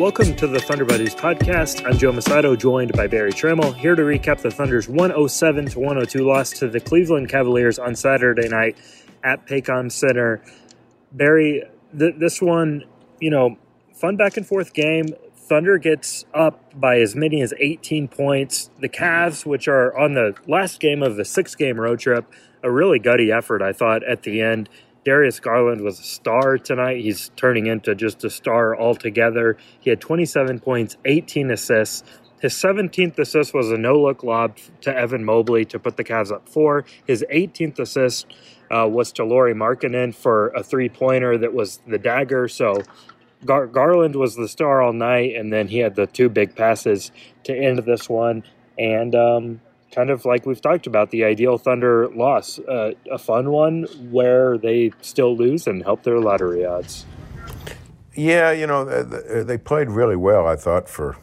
Welcome to the Thunder Buddies podcast. I'm Joe Mussatto, joined by Berry Tramel, here to recap the Thunder's 107 to 102 loss to the Cleveland Cavaliers on Saturday night at Paycom Center. Berry, th- this one, you know, fun back and forth game. Thunder gets up by as many as 18 points. The Cavs, which are on the last game of the six game road trip, a really gutty effort, I thought, at the end. Darius Garland was a star tonight. He's turning into just a star altogether. He had 27 points, 18 assists. His 17th assist was a no look lob to Evan Mobley to put the Cavs up four. His 18th assist uh, was to Lauri Markkanen for a three pointer that was the dagger. So Gar- Garland was the star all night, and then he had the two big passes to end this one. And um, kind of like we've talked about, the ideal Thunder loss, uh, a fun one where they still lose and help their lottery odds. Yeah, you know, they played really well, I thought, for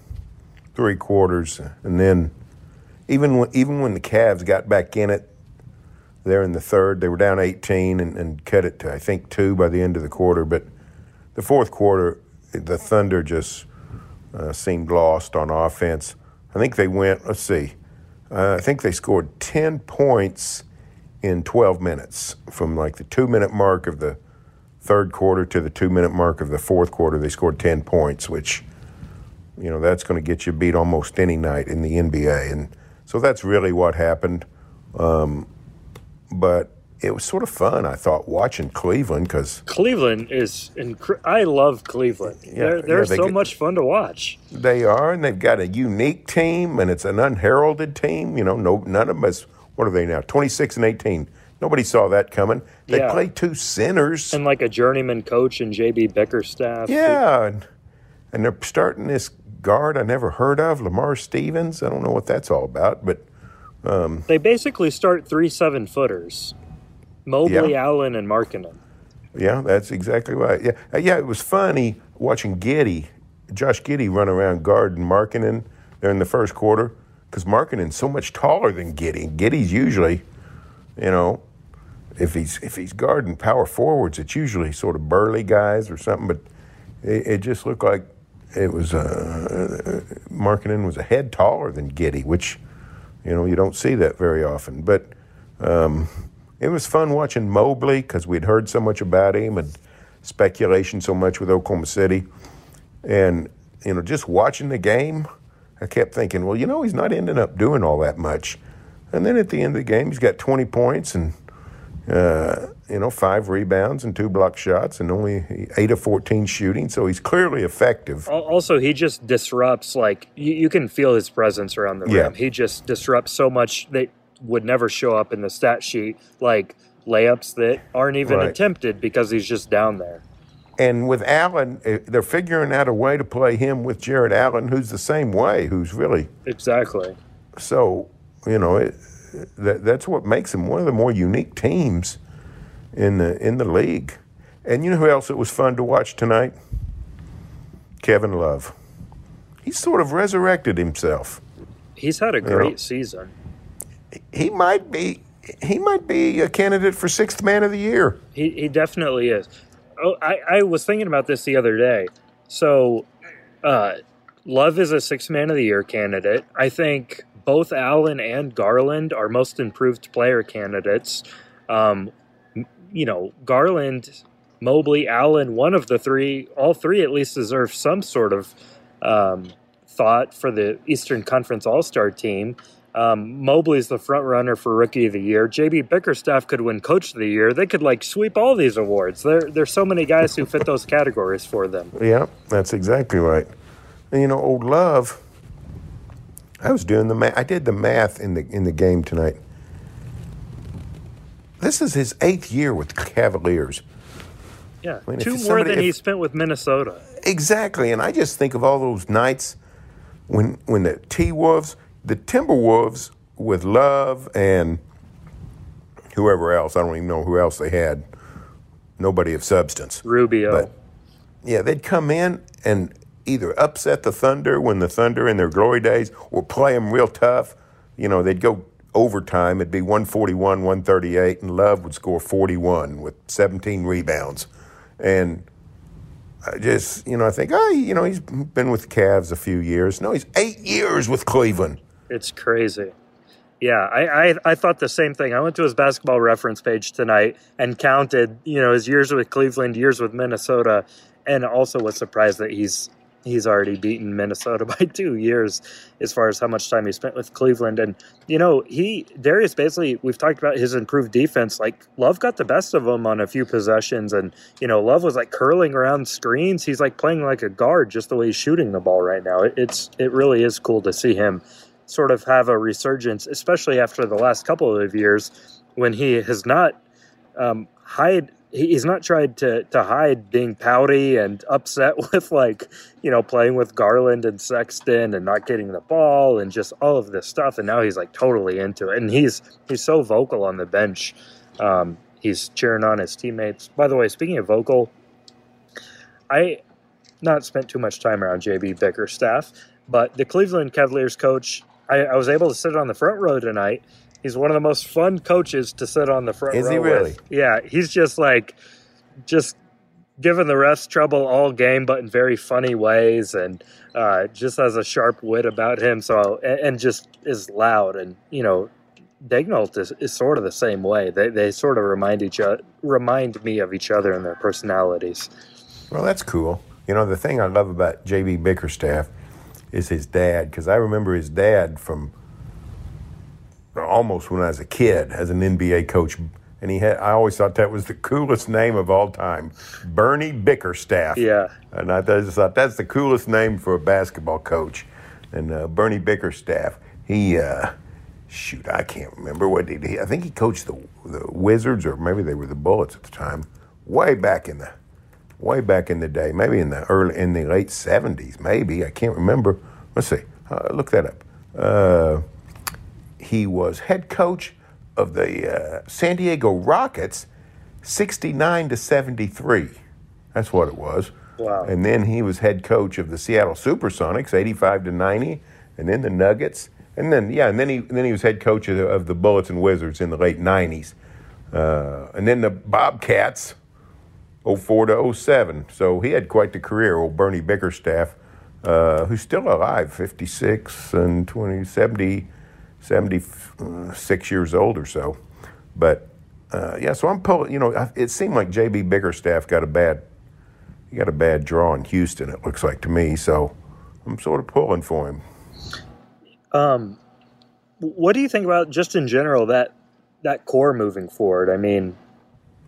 three quarters. And then even when, even when the Cavs got back in it, there in the third, they were down 18 and, and cut it to, I think, two by the end of the quarter. But the fourth quarter, the Thunder just uh, seemed lost on offense. I think they went, let's see, uh, I think they scored 10 points in 12 minutes from like the two minute mark of the third quarter to the two minute mark of the fourth quarter. They scored 10 points, which, you know, that's going to get you beat almost any night in the NBA. And so that's really what happened. Um, but it was sort of fun, I thought, watching Cleveland because Cleveland is. Inc- I love Cleveland. Yeah, they're they're yeah, they so get, much fun to watch. They are, and they've got a unique team, and it's an unheralded team. You know, no none of them is. What are they now? Twenty six and eighteen. Nobody saw that coming. They yeah. play two centers and like a journeyman coach and JB Bickerstaff. Yeah, and, and they're starting this guard I never heard of, Lamar Stevens. I don't know what that's all about, but. Um, they basically start three seven footers Mobley, yeah. Allen, and Markkanen. Yeah, that's exactly right. Yeah, uh, yeah. It was funny watching Giddey, Josh Giddey, run around guarding Markkanen there in the first quarter because Markkanen's so much taller than Giddey. Giddey's usually, you know, if he's if he's guarding power forwards, it's usually sort of burly guys or something. But it, it just looked like it was uh, was a head taller than Giddey, which you know you don't see that very often. But um, it was fun watching Mobley because we'd heard so much about him and speculation so much with Oklahoma City. And, you know, just watching the game, I kept thinking, well, you know, he's not ending up doing all that much. And then at the end of the game, he's got 20 points and, uh, you know, five rebounds and two block shots and only eight of 14 shooting. So he's clearly effective. Also, he just disrupts, like, you, you can feel his presence around the rim. Yeah. He just disrupts so much that would never show up in the stat sheet, like layups that aren't even right. attempted because he's just down there. And with Allen, eh, they're figuring out a way to play him with Jarrett Allen, who's the same way, who's really exactly. So you know it, that that's what makes him one of the more unique teams in the in the league. And you know who else it was fun to watch tonight? Kevin Love. He sort of resurrected himself. He's had a great you know? season he might be he might be a candidate for sixth man of the year. He, he definitely is. Oh, I, I was thinking about this the other day. So, uh, Love is a sixth man of the year candidate. I think both Allen and Garland are most improved player candidates. Um, you know, Garland, Mobley, Allen, one of the three, all three at least deserve some sort of um, thought for the Eastern Conference All Star team. Um, Mobley's the front runner for Rookie of the Year. JB Bickerstaff could win Coach of the Year. They could like sweep all these awards. There, there's so many guys who fit those categories for them. Yeah, that's exactly right. And you know, old Love. I was doing the math. I did the math in the in the game tonight. This is his eighth year with the Cavaliers. Yeah, I mean, two more somebody, than if, he spent with Minnesota. Exactly, and I just think of all those nights when when the T Wolves the Timberwolves with Love and whoever else, I don't even know who else they had. Nobody of substance. Rubio. But yeah, they'd come in and either upset the Thunder when the Thunder in their glory days or play them real tough. You know, they'd go overtime. It'd be 141, 138, and Love would score 41 with 17 rebounds. And I just, you know, I think, oh, you know, he's been with the Cavs a few years. No, he's eight years with Cleveland. It's crazy. Yeah, I, I, I thought the same thing. I went to his basketball reference page tonight and counted, you know, his years with Cleveland, years with Minnesota, and also was surprised that he's he's already beaten Minnesota by two years as far as how much time he spent with Cleveland. And, you know, he, Darius basically, we've talked about his improved defense. Like, Love got the best of him on a few possessions. And, you know, Love was like curling around screens. He's like playing like a guard just the way he's shooting the ball right now. It's, it really is cool to see him sort of have a resurgence, especially after the last couple of years when he has not um, hide he's not tried to to hide being pouty and upset with like you know playing with Garland and Sexton and not getting the ball and just all of this stuff. And now he's like totally into it. And he's he's so vocal on the bench. Um, he's cheering on his teammates. By the way speaking of vocal I not spent too much time around JB Bickerstaff but the Cleveland Cavaliers coach I, I was able to sit on the front row tonight He's one of the most fun coaches to sit on the front Is row. he really? With. Yeah, he's just like, just giving the refs trouble all game, but in very funny ways, and uh, just has a sharp wit about him. So and, and just is loud, and you know, Daigneault is, is sort of the same way. They they sort of remind each other, remind me of each other in their personalities. Well, that's cool. You know, the thing I love about JB Bickerstaff is his dad, because I remember his dad from almost when I was a kid as an NBA coach. And he had, I always thought that was the coolest name of all time, Bernie Bickerstaff. Yeah. And I just thought that's the coolest name for a basketball coach. And uh, Bernie Bickerstaff, he, uh, shoot, I can't remember what did he. I think he coached the the Wizards, or maybe they were the Bullets at the time, way back in the, way back in the day, maybe in the early in the late seventies, maybe I can't remember. Let's see, uh, look that up. Uh, he was head coach of the uh, San Diego Rockets, 69 to 73. That's what it was. Wow. And then he was head coach of the Seattle SuperSonics, 85 to 90, and then the Nuggets. And then, yeah, and then he, and then he was head coach of the, of the Bullets and Wizards in the late 90s. Uh, and then the Bobcats, 04 to 07. So he had quite the career, old Bernie Bickerstaff, uh, who's still alive, 56 and 20, 70, 76 years old or so. But uh, yeah, so I'm pulling. You know, it seemed like JB Bickerstaff got a bad, he got a bad draw in Houston. It looks like to me. So I'm sort of pulling for him. Um, what do you think about just in general that that core moving forward? I mean,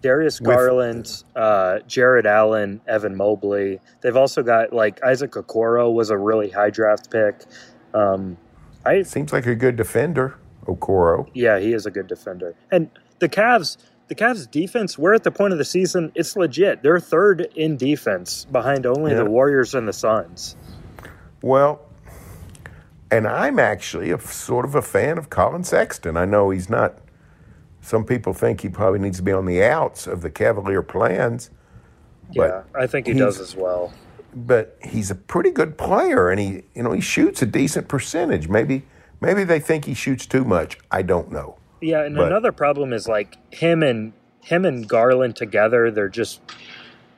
Darius Garland, uh, Jarrett Allen, Evan Mobley. They've also got like Isaac Okoro was a really high draft pick. Um, I Seems like a good defender, Okoro. yeah, he is a good defender. And the Cavs, the Cavs defense, we're at the point of the season, it's legit. They're third in defense behind only Yeah. the Warriors and the Suns. Well, and I'm actually a sort of a fan of Collin Sexton. I know he's not. Some people think he probably needs to be on the outs of the Cavalier plans, yeah, I think he does as well. but he's a pretty good player, and he, you know, he shoots a decent percentage. Maybe, maybe they think he shoots too much. I don't know. Yeah, and But- another problem is like him and him and Garland together, they're just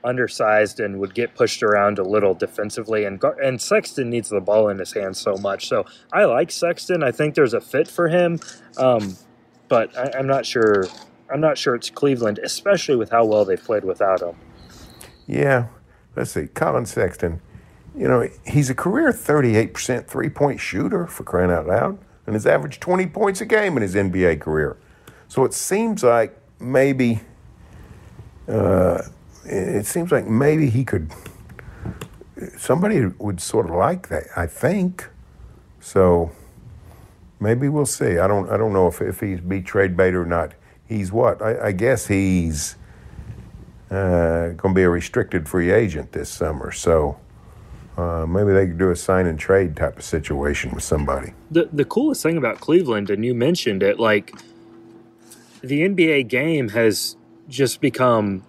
undersized and would get pushed around a little defensively. And Gar- and Sexton needs the ball in his hands so much. So I like Sexton. I think there's a fit for him, um, but I, I'm not sure. I'm not sure it's Cleveland, especially with how well they've played without him. Yeah, let's see. Collin Sexton, you know, he's a career 38% three point shooter for crying out loud, and has averaged 20 points a game in his NBA career. So it seems like maybe, uh, it seems like maybe he could, somebody would sort of like that, I think. So maybe we'll see. I don't, I don't know if, if he's betrayed bait or not. He's what? I, I guess he's uh, going to be a restricted free agent this summer. So uh, maybe they could do a sign and trade type of situation with somebody. the the coolest thing about Cleveland, and you mentioned it, like the NBA game has just become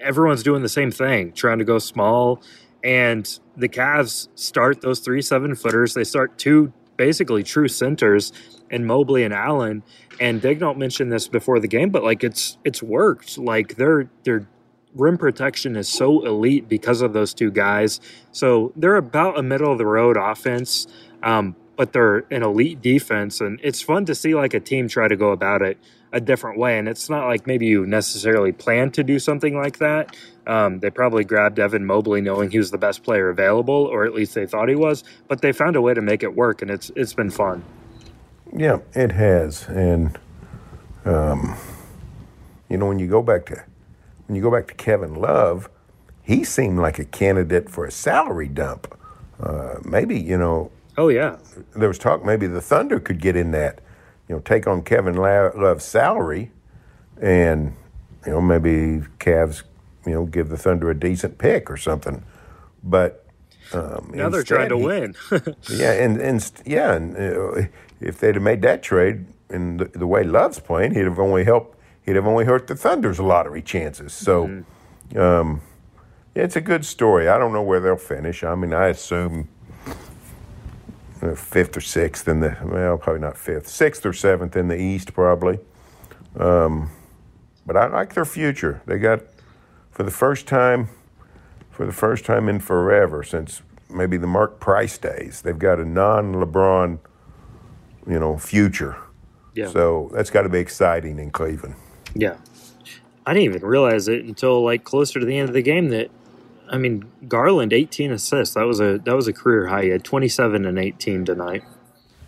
everyone's doing the same thing, trying to go small. And the Cavs start those three seven footers. They start two basically true centers in Mobley and Allen. And Daigneault mentioned this before the game, but like it's it's worked. Like they're they're rim protection is so elite because of those two guys. So they're about a middle of the road offense, um, but they're an elite defense, and it's fun to see like a team try to go about it a different way. And it's not like maybe you necessarily plan to do something like that. Um, they probably grabbed Evan Mobley knowing he was the best player available, or at least they thought he was. But they found a way to make it work, and it's it's been fun. Yeah, it has, and um, you know when you go back to when you go back to Kevin Love, he seemed like a candidate for a salary dump. Uh, maybe you know. Oh yeah. There was talk maybe the Thunder could get in that, you know, take on Kevin Love's salary, and you know maybe Cavs, you know, give the Thunder a decent pick or something. But um, now they're trying to he, win. yeah, and and yeah, and uh, if they'd have made that trade in the, the, way Love's playing, he'd have only helped. He'd have only hurt the Thunder's lottery chances. So, mm-hmm. um, yeah, it's a good story. I don't know where they'll finish. I mean, I assume fifth or sixth in the well, probably not fifth, sixth or seventh in the East, probably. Um, but I like their future. They got for the first time for the first time in forever since maybe the Mark Price days. They've got a non-LeBron, you know, future. Yeah. So that's got to be exciting in Cleveland. Yeah. I didn't even realize it until like closer to the end of the game that I mean Garland 18 assists. That was a that was a career high. He had 27 and 18 tonight.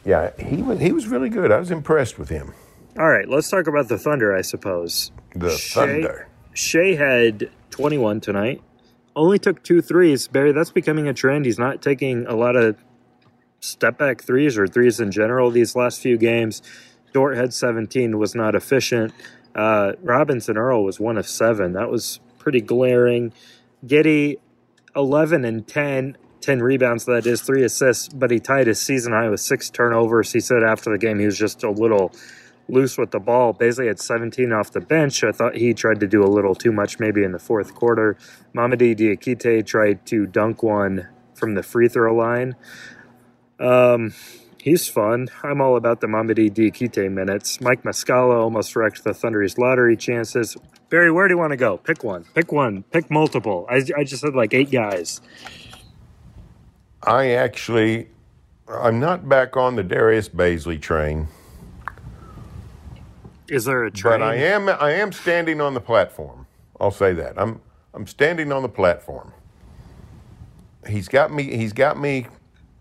Yeah, he was he was really good. I was impressed with him. All right, let's talk about the Thunder, I suppose. The Shai, Thunder. Shai had 21 tonight only took two threes. Berry, that's becoming a trend. He's not taking a lot of step back threes or threes in general these last few games. Dort had 17, was not efficient. Uh, Robinson Earl was one of seven. That was pretty glaring. Giddey, 11 and 10, 10 rebounds, that is, three assists, but he tied his season high with six turnovers. He said after the game he was just a little loose with the ball. Bazley, had 17 off the bench. I thought he tried to do a little too much maybe in the fourth quarter. Mamadi Diakite tried to dunk one from the free throw line. Um, he's fun. I'm all about the Mamadi Diakite minutes. Mike Muscala almost wrecked the Thunder's lottery chances. Berry, where do you want to go? Pick one. Pick one. Pick multiple. I, I just said like eight guys. I actually, I'm not back on the Darius Bazley train. Is there a train? But I am I am standing on the platform. I'll say that. I'm I'm standing on the platform. He's got me he's got me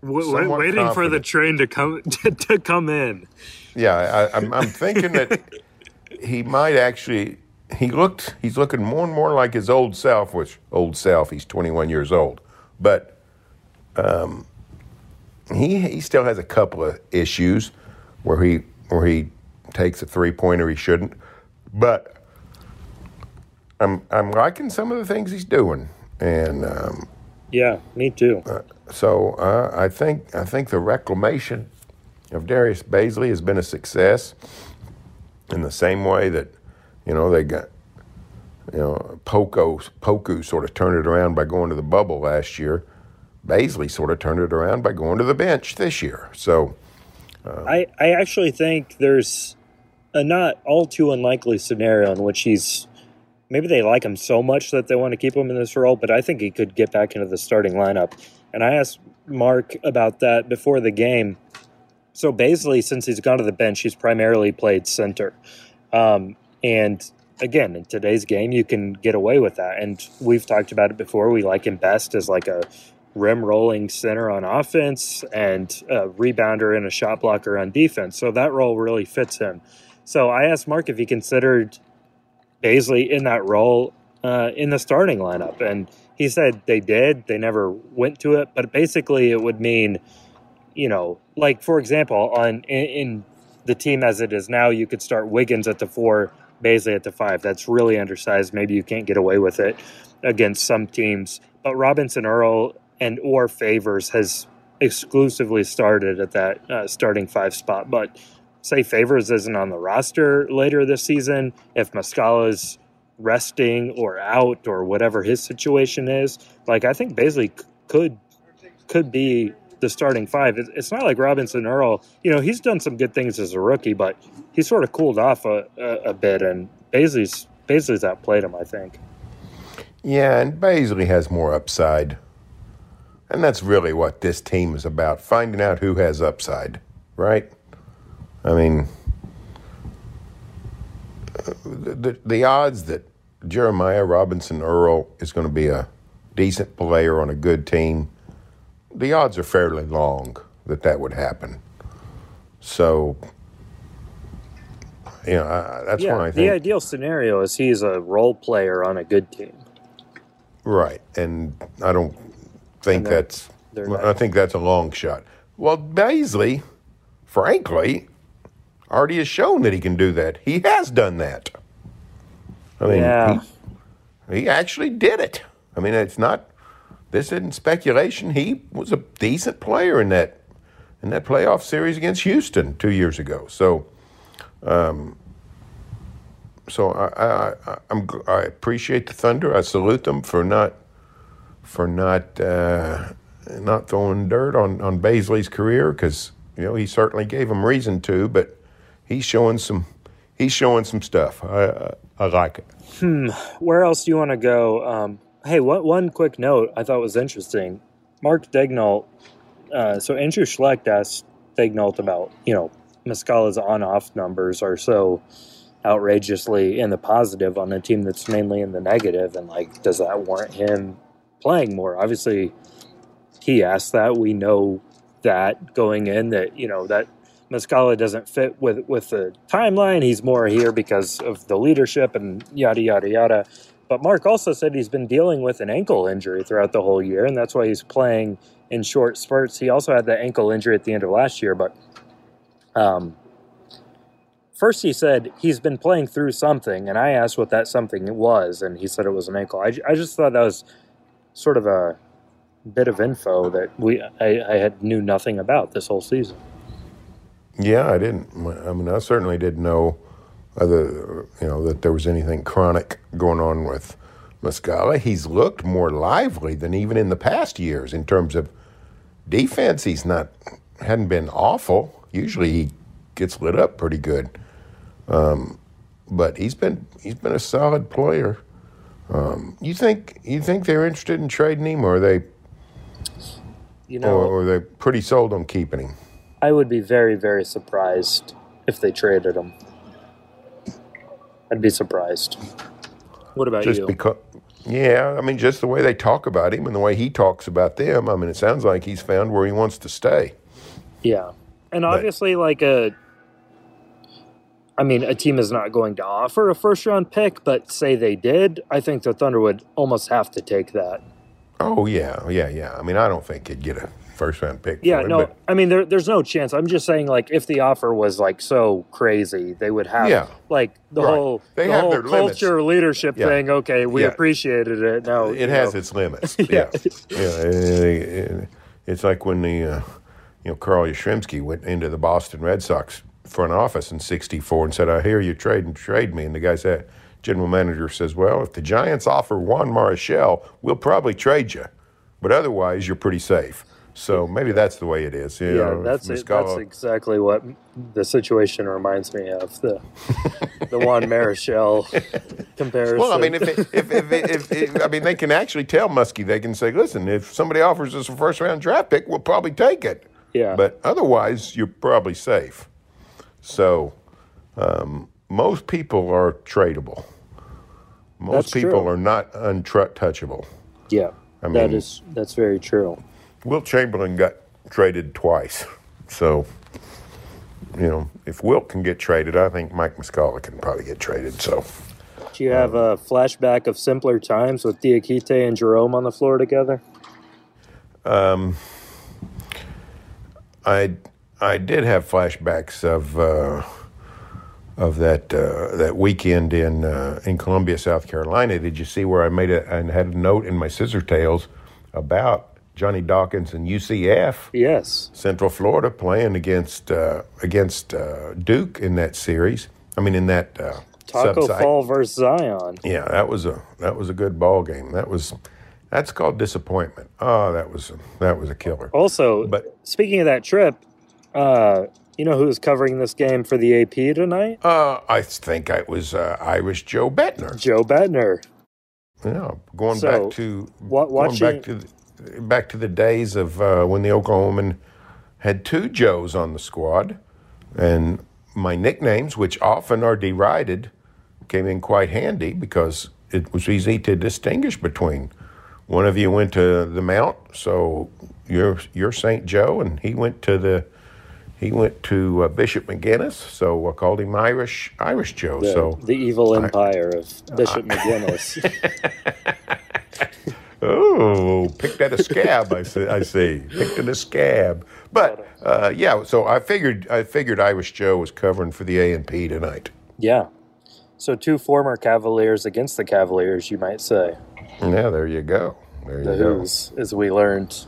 w- waiting confident. for the train to come to, to come in. Yeah, I, I'm, I'm thinking that he might actually he looked he's looking more and more like his old self, which old self, he's 21 years old. But um, he he still has a couple of issues where he where he takes a three pointer he shouldn't. But I'm I'm liking some of the things he's doing, and um, yeah, me too. Uh, so uh, I think I think the reclamation of Darius Bazley has been a success. In the same way that you know they got you know Poco Poku sort of turned it around by going to the bubble last year. Bazley sort of turned it around by going to the bench this year. So uh, I I actually think there's a not all too unlikely scenario in which he's maybe they like him so much that they want to keep him in this role, but I think he could get back into the starting lineup. And I asked Mark about that before the game. So basically, since he's gone to the bench, he's primarily played center. Um, and again, in today's game, you can get away with that. And we've talked about it before. We like him best as like a rim rolling center on offense and a rebounder and a shot blocker on defense. So that role really fits him. So I asked Mark if he considered Bazley in that role uh, in the starting lineup, and he said they did. They never went to it, but basically it would mean, you know, like for example, on in, in the team as it is now, you could start Wiggins at the four, Bazley at the five. That's really undersized. Maybe you can't get away with it against some teams, but Robinson Earl and or Favors has exclusively started at that uh, starting five spot, but say Favors isn't on the roster later this season, if Muscala's resting or out or whatever his situation is, like I think Bazley could could be the starting five. It's not like Robinson Earl. You know, he's done some good things as a rookie, but he sort of cooled off a, a, a bit, and Bazley's Bazley's outplayed him. I think. Yeah, and Bazley has more upside. And that's really what this team is about finding out who has upside, right? I mean, the, the, the odds that Jeremiah Robinson Earl is going to be a decent player on a good team, the odds are fairly long that that would happen. So, you know, I, that's Yeah, why I the ideal scenario is he's a role player on a good team. Right, and I don't think they're- that's. they're. I think that's a long shot. Well, Bazley, frankly, already has shown that he can do that. He has done that. I mean, Yeah. he, he actually did it. I mean, it's not. This isn't speculation. He was a decent player in that in that playoff series against Houston two years ago. So, um, so I, I, I, I appreciate the Thunder. I salute them for not for not uh, not throwing dirt on on Bazley's career because you know he certainly gave them reason to, but he's showing some he's showing some stuff. I I, I like it. Hmm. Where else do you want to go? Um, hey, one, one quick note I thought was interesting. Mark Daigneault, uh, so Andrew Schlecht asked Degnault about, you know, Muscala's on off numbers are so outrageously in the positive on a team that's mainly in the negative, and like, does that warrant him playing more? Obviously, he asked that. We know that going in that, you know, that Muscala doesn't fit with with the timeline. He's more here because of the leadership and yada yada yada. But Mark also said he's been dealing with an ankle injury throughout the whole year, and that's why he's playing in short spurts. He also had that ankle injury at the end of last year, but um, first he said he's been playing through something, and I asked what that something was, and he said it was an ankle. I, I just thought that was sort of a bit of info that we I, I had knew nothing about this whole season. Yeah, I didn't. I mean, I certainly didn't know other, you know, that there was anything chronic going on with Muscala. He's looked more lively than even in the past years in terms of defense. He's not hadn't been awful. Usually he gets lit up pretty good, um, but he's been he's been a solid player. Um, you think you think they're interested in trading him, or are they, You know, or are they pretty sold on keeping him? I would be very, very surprised if they traded him. I'd be surprised. What about just you? because yeah i mean just the way they talk about him and the way he talks about them i mean it sounds like he's found where he wants to stay yeah, and obviously, like a, I mean, a team is not going to offer a first round pick, but say they did, I think the Thunder would almost have to take that. oh yeah yeah yeah i mean i don't think he'd get a first round pick Yeah, no, but I mean, there, there's no chance. I'm just saying, like, if the offer was like so crazy, they would have, Yeah. like, the Right. whole, They the have whole their limits. culture leadership Yeah. thing. Okay, we Yeah. appreciated it. Now it has know. its limits Yeah. yeah uh, it's like when the uh, you know carl yastrzemski went into the boston red sox front office in 64 and said i hear you trade and trade me and the guy said general manager says well if the giants offer juan marichal we'll probably trade you but otherwise you're pretty safe so maybe that's the way it is. You Yeah, know, that's it. That's exactly what the situation reminds me of the the Juan Marichal comparison. Well, I mean, if, it, if, if, if, if, I mean, they can actually tell Muskie. They can say, "Listen, if somebody offers us a first round draft pick, we'll probably take it." Yeah. But otherwise, you're probably safe. So, um, most people are tradable. Most That's people true. are not untouchable. yeah, I mean- is that's very true. Wilt Chamberlain got traded twice, so you know if Wilt can get traded, I think Mike Muscala can probably get traded. So. Do you have a flashback of simpler times with Diakite and Jerome on the floor together? Um, I I did have flashbacks of uh, of that uh, that weekend in uh, in Columbia, South Carolina. Did you see where I made a and had a note in my scissor tails about Johnny Dawkins and UCF, Yes. Central Florida, playing against uh, against uh, Duke in that series? I mean, in that uh, Taco sub-site. Fall versus Zion. Yeah, that was a that was a good ball game. That was that's called disappointment. Oh, that was a, that was a killer. Also, But- speaking of that trip, uh, you know who was covering this game for the AP tonight? Uh, I think it was uh, Irish Joe Bettner. Joe Bettner. Yeah, going So, back to wa- going watching- back to the, back to the days of uh, when the Oklahoman had two Joes on the squad, and my nicknames, which often are derided, came in quite handy because it was easy to distinguish between. One of you went to the Mount, so you're you're Saint Joe, and he went to the he went to uh, Bishop McGuinness, so I called him Irish Irish Joe. The, so the evil empire of Bishop McGuinness. Oh, picked at a scab. I see. I see. Picked at a scab. But uh, yeah, so I figured. I figured Irish Joe was covering for the A and P tonight. yeah. So two former Cavaliers against the Cavaliers, you might say. Yeah, there you go. There The you go. Who's, as we learned.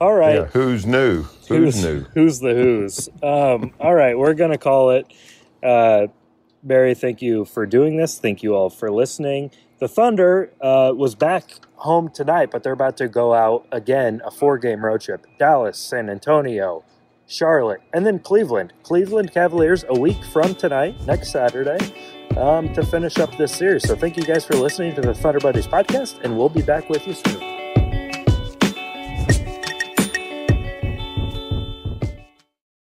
All right. Yeah, who's new? Who's, new? Who's the Who's? Um, all right, we're gonna call it. Uh, Berry, thank you for doing this. Thank you all for listening. The Thunder uh, was back home tonight, but they're about to go out again, a four-game road trip: Dallas, San Antonio, Charlotte, and then Cleveland. Cleveland Cavaliers a week from tonight, next Saturday, um, to finish up this series. So thank you guys for listening to the Thunder Buddies podcast, and we'll be back with you soon.